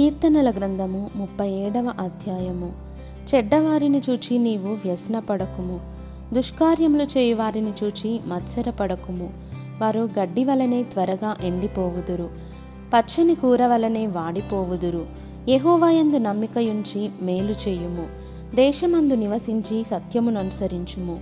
కీర్తనల గ్రంథము ముప్పై ఏడవ అధ్యాయము. చెడ్డవారిని చూచి నీవు వ్యసనపడకుము. దుష్కార్యములు చేయువారిని చూచి మత్సరపడకుము. వారు గడ్డి వలనే త్వరగా ఎండిపోవుదురు. పచ్చని కూర వలనే వాడిపోవుదురు. యహోవాయందు నమ్మికయుంచి మేలు చేయుము. దేశమందు నివసించి సత్యముననుసరించుము.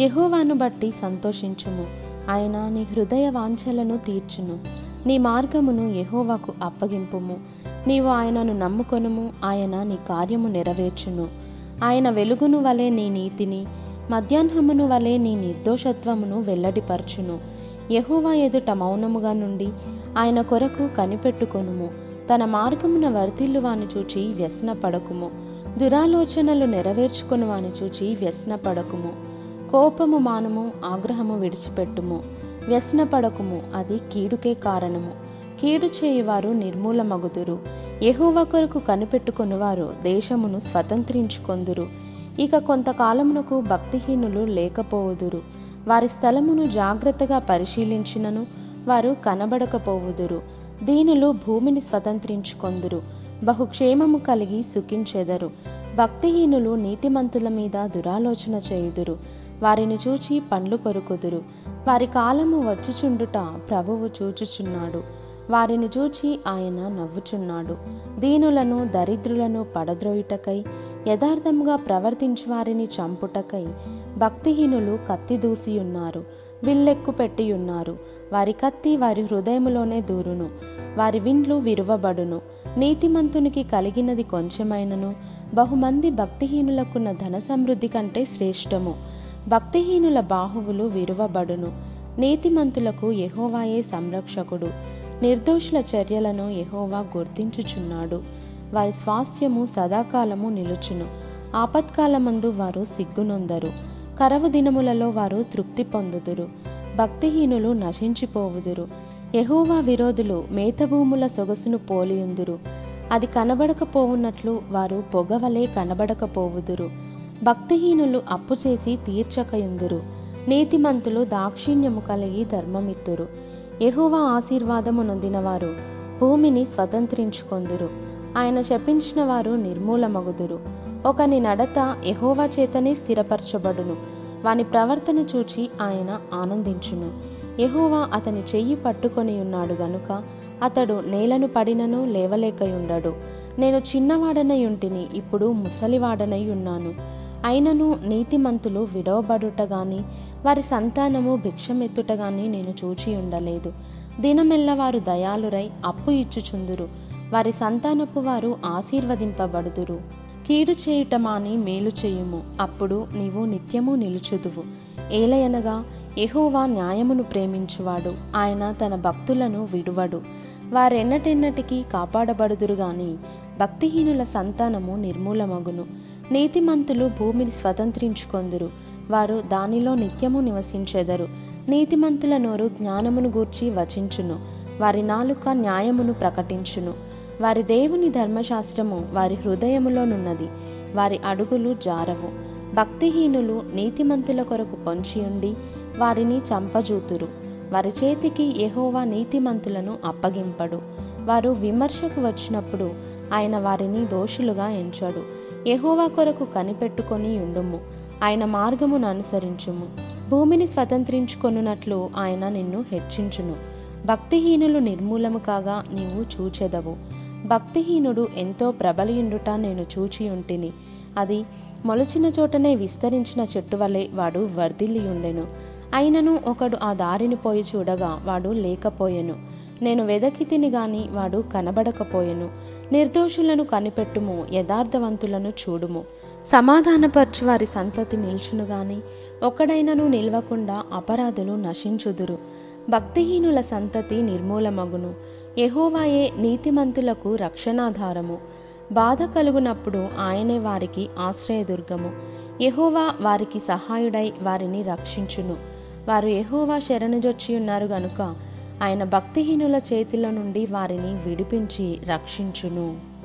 యహోవాను బట్టి సంతోషించుము. ఆయన నీ హృదయ వాంఛలను తీర్చును. నీ మార్గమును యహోవాకు అప్పగింపుము. నీవు ఆయనను నమ్ముకొనుము ఆయన నీ కార్యము నెరవేర్చును. ఆయన వెలుగును వలె నీ నీతిని మధ్యాహ్నమును వలె నీ నిర్దోషత్వమును వెల్లడిపరచును. యహోవా ఎదుట మౌనముగా నుండి ఆయన కొరకు కనిపెట్టుకొనుము. తన మార్గమున వర్తిల్లు వాని చూచి వ్యసనపడకుము. దురాలోచనలు నెరవేర్చుకుని వాని చూచి వ్యసనపడకుము. కోపము మానము ఆగ్రహము విడిచిపెట్టుము. వ్యసనపడకుము అది కీడుకే కారణము. కీడు చేయువారు నిర్మూలమగుదురు. ఎహోవ కొరకు కనిపెట్టుకొనువారు దేశమును స్వతంత్రించుకొందురు. ఇక కొంతకాలమునకు భక్తిహీనులు లేకపోవుదురు. వారి స్థలమును జాగ్రత్తగా పరిశీలించినను వారు కనబడకపోవుదురు. దీనులు భూమిని స్వతంత్రించుకొందురు. బహుక్షేమము కలిగి సుఖించెదరు. భక్తిహీనులు నీతిమంతుల మీద దురాలోచన చేయుదురు. వారిని చూచి పండ్లు కొరుకుదురు. వారి కాలము వచ్చుచుండుట ప్రభువు చూచుచున్నాడు. వారిని చూచి ఆయన నవ్వుచున్నాడు. దీనులను దరిద్రులను పడద్రోయుటకై యథార్థముగా ప్రవర్తించు వారిని చంపుటకై భక్తిహీనులు కత్తి దూసియున్నారు విల్లెక్కు పెట్టియున్నారు. వారి కత్తి వారి హృదయములోనే దూరును వారి విండ్లు విరువబడును. నీతిమంతునికి కలిగినది కొంచెమైనను బహుమంది భక్తిహీనులకున్న ధన సమృద్ధి కంటే శ్రేష్టము. భక్తిహీనుల బాహువులు విరువబడును. నీతిమంతులకు యహోవాయే సంరక్షకుడు. నిర్దోషుల చర్యలను యహోవా గుర్తించుచున్నాడు. వారి స్వాస్థ్యము సదాకాలము నిలుచును. ఆపత్కాలమందు వారు సిగ్గునొందరు. కరవు దినములలో వారు తృప్తి పొందుదురు. భక్తిహీనులు నశించిపోవుదురు. యహోవా విరోధులు మేతభూముల సొగసును పోలియుందురు. అది కనబడకపోవున్నట్లు వారు పొగవలే కనబడకపోవుదురు. భక్తిహీనులు అప్పు చేసి తీర్చకయుందురు. నీతిమంతులు దాక్షిణ్యము కలిగి ధర్మమిత్తురు. యెహోవా ఆశీర్వాదము నొందినవారు భూమిని స్వతంత్రించుకొందురు. ఆయన శపించిన వారు నిర్మూలమగుదురు. ఒకని నడత ఎహోవా చేతనే స్థిరపరచబడును. వాని ప్రవర్తన చూచి ఆయన ఆనందించును. ఎహోవా అతని చెయ్యి పట్టుకొని ఉన్నాడు గనుక అతడు నేలను పడినను లేవలేకయుండడు. నేను చిన్నవాడనయుంటిని ఇప్పుడు ముసలివాడనై ఉన్నాను అయినను నీతిమంతులు విడవబడుట గాని వారి సంతానము భిక్షమెత్తుటగాని నేను చూచి ఉండలేదు. దినమెల్ల వారు దయాలురై అప్పు ఇచ్చుచుందురు. వారి సంతానపు వారు ఆశీర్వదింపబడుదురు. కీడు చేయుటమాని మేలు చేయుము. అప్పుడు నీవు నిత్యము నిలుచుదువు. ఏలయనగా ఎహోవా న్యాయమును ప్రేమించువాడు. ఆయన తన భక్తులను విడువడు. వారెన్నటెన్నటికీ కాపాడబడుదురు గాని భక్తిహీనుల సంతానము నిర్మూలమగును. నీతిమంతులు భూమిని స్వతంత్రించుకొందురు. వారు దానిలో నిత్యము నివసించెదరు. నీతిమంతుల నోరు జ్ఞానమును గూర్చి వచించును. వారి నాలుక న్యాయమును ప్రకటించును. వారి దేవుని ధర్మశాస్త్రము వారి హృదయములోనున్నది వారి అడుగులు జారవు. భక్తిహీనులు నీతిమంతుల కొరకు పొంచియుండి వారిని చంపజూతురు. వారి చేతికి ఎహోవా నీతిమంతులను అప్పగింపడు. వారు విమర్శకు వచ్చినప్పుడు ఆయన వారిని దోషులుగా ఎంచడు. ఎహోవా కొరకు కనిపెట్టుకొని ఉండుము. ఆయన మార్గమును అనుసరించుము. భూమిని స్వతంత్రించుకొనున్నట్లు ఆయన నిన్ను హెచ్చించును. భక్తిహీనులు నిర్మూలము కాగా నీవు చూచెదవు. భక్తిహీనుడు ఎంతో ప్రబలియుండుట నేను చూచి ఉంటిని. అది మొలచిన చోటనే విస్తరించిన చెట్టు వలె వాడు వర్ధిల్లియుండెను. అయినను ఒకడు ఆ దారిని పోయి చూడగా వాడు లేకపోయెను. నేను వెదకితిని గాని వాడు కనబడకపోయెను. నిర్దోషులను కనిపెట్టుము యథార్థవంతులను చూడుము. సమాధానపరచు వారి సంతతి నిల్చును గాని ఒకడైనను నిల్వకుండా అపరాధులు నశించుదురు. భక్తిహీనుల సంతతి నిర్మూలమగును. ఎహోవాయే నీతిమంతులకు రక్షణాధారము. బాధ కలుగునప్పుడు ఆయనే వారికి ఆశ్రయదుర్గము. ఎహోవా వారికి సహాయుడై వారిని రక్షించును. వారు యెహోవా శరణుజొచ్చి ఉన్నారు గనుక ఆయన భక్తిహీనుల చేతిలో నుండి వారిని విడిపించి రక్షించును.